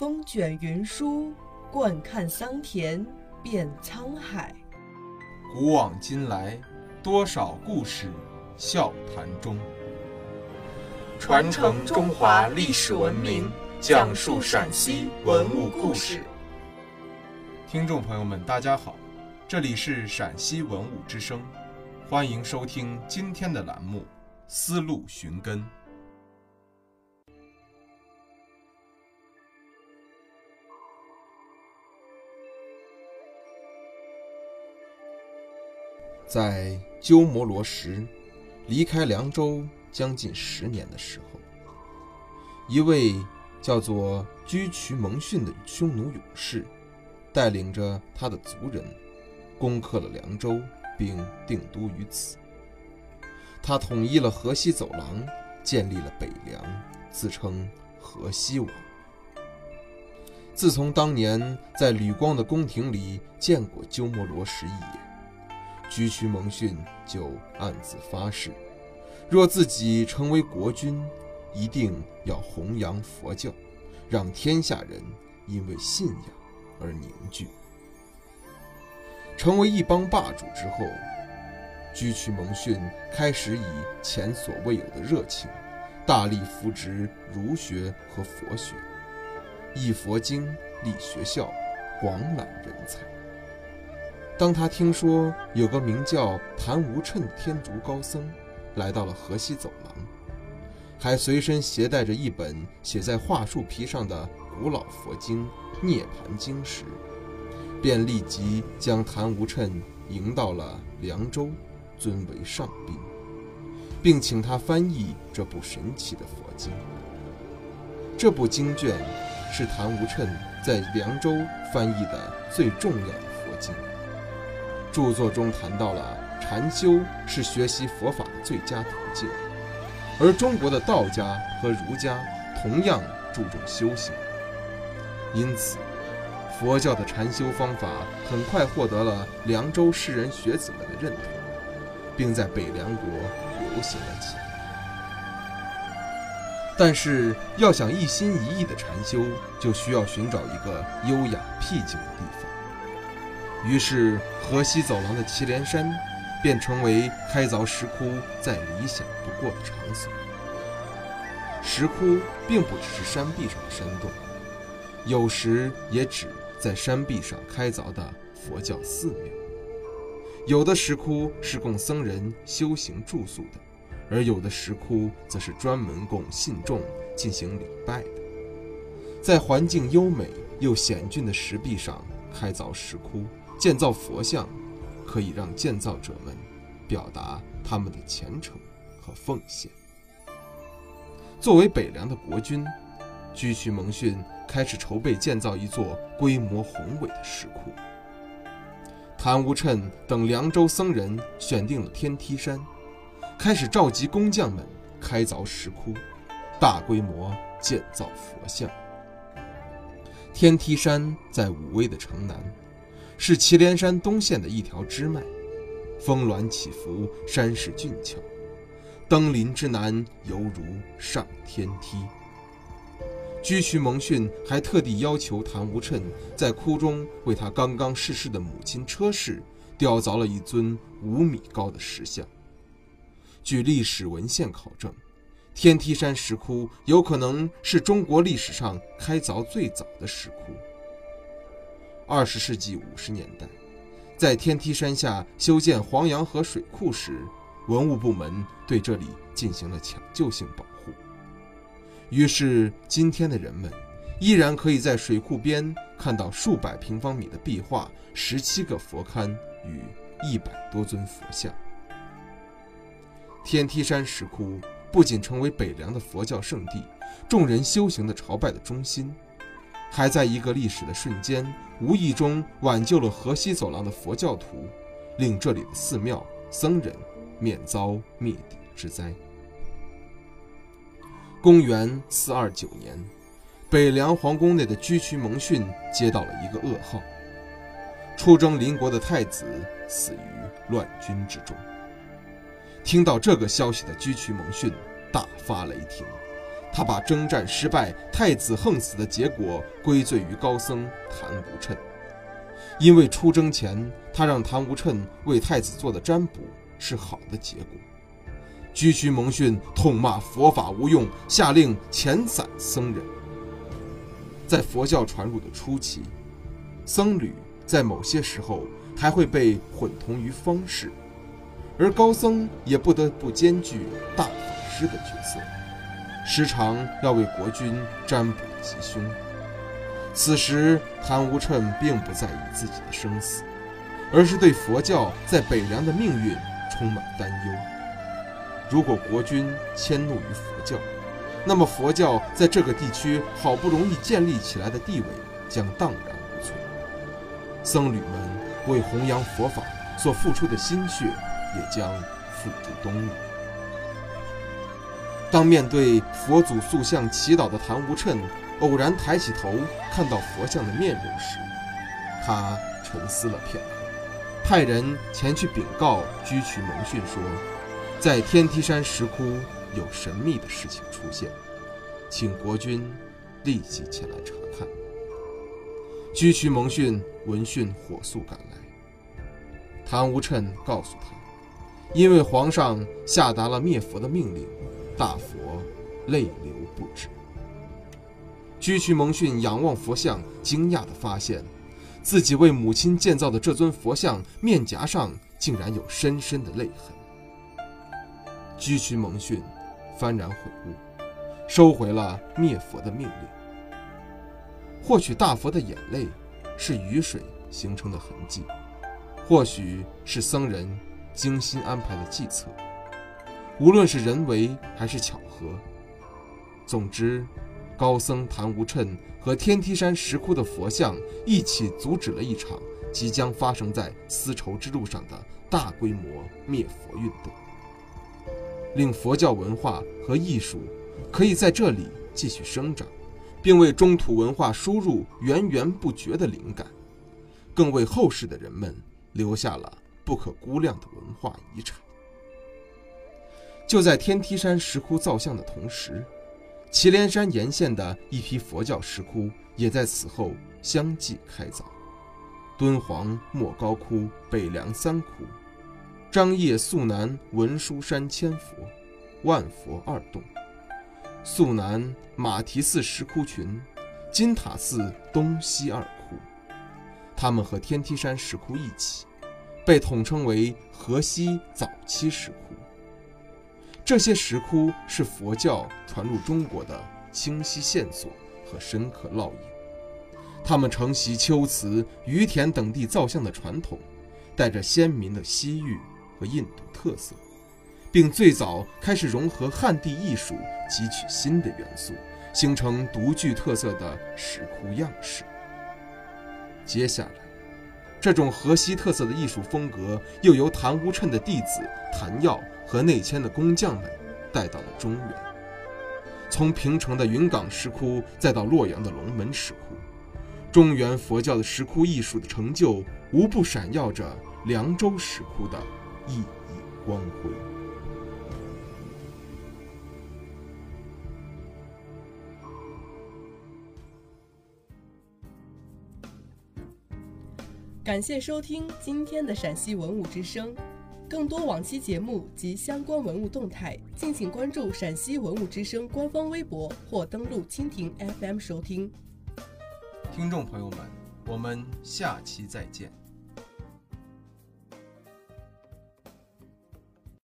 风卷云舒，惯看桑田变沧海。古往今来，多少故事笑谈中。传承中华历史文明，讲述陕西文物故事。听众朋友们，大家好，这里是陕西文物之声，欢迎收听今天的栏目《丝路寻根》。在鸠摩罗什离开凉州将近十年的时候，一位叫做居渠蒙逊的匈奴勇士，带领着他的族人，攻克了凉州，并定都于此。他统一了河西走廊，建立了北凉，自称河西王。自从当年在吕光的宫廷里见过鸠摩罗什一眼。居渠蒙逊就暗自发誓，若自己成为国君，一定要弘扬佛教，让天下人因为信仰而凝聚。成为一邦霸主之后，居渠蒙逊开始以前所未有的热情，大力扶植儒学和佛学，译佛经，立学校，广揽人才。当他听说有个名叫谭无趁的天竺高僧来到了河西走廊，还随身携带着一本写在桦树皮上的古老佛经《涅盘经》时，便立即将谭无趁迎到了凉州，尊为上宾，并请他翻译这部神奇的佛经。这部经卷是谭无趁在凉州翻译的最重要的佛经。著作中谈到了禅修是学习佛法的最佳途径，而中国的道家和儒家同样注重修行，因此佛教的禅修方法很快获得了凉州士人学子们的认同，并在北凉国流行了起来。但是，要想一心一意的禅修，就需要寻找一个优雅僻静的地方。于是，河西走廊的祁连山便成为开凿石窟再理想不过的场所。石窟并不只是山壁上的山洞，有时也指在山壁上开凿的佛教寺庙。有的石窟是供僧人修行住宿的，而有的石窟则是专门供信众进行礼拜的。在环境优美又险峻的石壁上开凿石窟。建造佛像，可以让建造者们表达他们的虔诚和奉献。作为北凉的国君，沮渠蒙逊开始筹备建造一座规模宏伟的石窟。谭无称等凉州僧人选定了天梯山，开始召集工匠们开凿石窟，大规模建造佛像。天梯山在武威的城南。是祁连山东线的一条支脉，峰峦起伏，山势峻峭，登临之难犹如上天梯。居渠蒙逊还特地要求谭无称在窟中为他刚刚逝世的母亲车氏雕凿了一尊五米高的石像。据历史文献考证，天梯山石窟有可能是中国历史上开凿最早的石窟。二十世纪五十年代，在天梯山下修建黄洋河水库时，文物部门对这里进行了抢救性保护。于是，今天的人们依然可以在水库边看到数百平方米的壁画、十七个佛龛与一百多尊佛像。天梯山石窟不仅成为北凉的佛教圣地，众人修行的朝拜的中心。还在一个历史的瞬间，无意中挽救了河西走廊的佛教徒，令这里的寺庙僧人免遭灭顶之灾。公元四二九年，北凉皇宫内的居渠蒙逊接到了一个噩耗：出征邻国的太子死于乱军之中。听到这个消息的居渠蒙逊大发雷霆，他把征战失败、太子横死的结果归罪于高僧谭无趁，因为出征前他让谭无趁为太子做的占卜是好的结果。居渠蒙逊痛骂佛法无用，下令遣散僧人。在佛教传入的初期，僧侣在某些时候还会被混同于方士，而高僧也不得不兼具大法师的角色。时常要为国君占卜吉凶。此时，谭无趁并不在意自己的生死，而是对佛教在北凉的命运充满担忧。如果国君迁怒于佛教，那么佛教在这个地区好不容易建立起来的地位将荡然无存，僧侣们为弘扬佛法所付出的心血也将付诸东流。当面对佛祖塑像祈祷的谭无趁偶然抬起头看到佛像的面容时，他沉思了片刻，派人前去禀告居渠蒙逊说，在天梯山石窟有神秘的事情出现，请国君立即前来查看。居渠蒙逊闻讯火速赶来，谭无趁告诉他，因为皇上下达了灭佛的命令。大佛泪流不止。居渠蒙逊仰望佛像，惊讶地发现，自己为母亲建造的这尊佛像面颊上竟然有深深的泪痕。居渠蒙逊幡然悔悟，收回了灭佛的命令。或许大佛的眼泪是雨水形成的痕迹，或许是僧人精心安排的计策。无论是人为还是巧合，总之，高僧谭无趁和天梯山石窟的佛像一起阻止了一场即将发生在丝绸之路上的大规模灭佛运动，令佛教文化和艺术可以在这里继续生长，并为中土文化输入源源不绝的灵感，更为后世的人们留下了不可估量的文化遗产。就在天梯山石窟造像的同时，祁连山沿线的一批佛教石窟也在此后相继开凿：敦煌莫高窟、北凉三窟、张掖肃南文殊山千佛、万佛二洞、肃南马蹄寺石窟群、金塔寺东西二窟。它们和天梯山石窟一起，被统称为河西早期石窟。这些石窟是佛教传入中国的清晰线索和深刻烙印。他们承袭龟兹、于田等地造像的传统，带着鲜明的西域和印度特色，并最早开始融合汉地艺术，汲取新的元素，形成独具特色的石窟样式。接下来，这种河西特色的艺术风格又由谭无趁的弟子谭耀。和内迁的工匠们带到了中原，从平城的云冈石窟，再到洛阳的龙门石窟，中原佛教的石窟艺术的成就，无不闪耀着凉州石窟的熠熠光辉。感谢收听今天的陕西文物之声。更多往期节目及相关文物动态，敬请关注陕西文物之声官方微博或登录蜻蜓 FM 收听。听众朋友们，我们下期再见。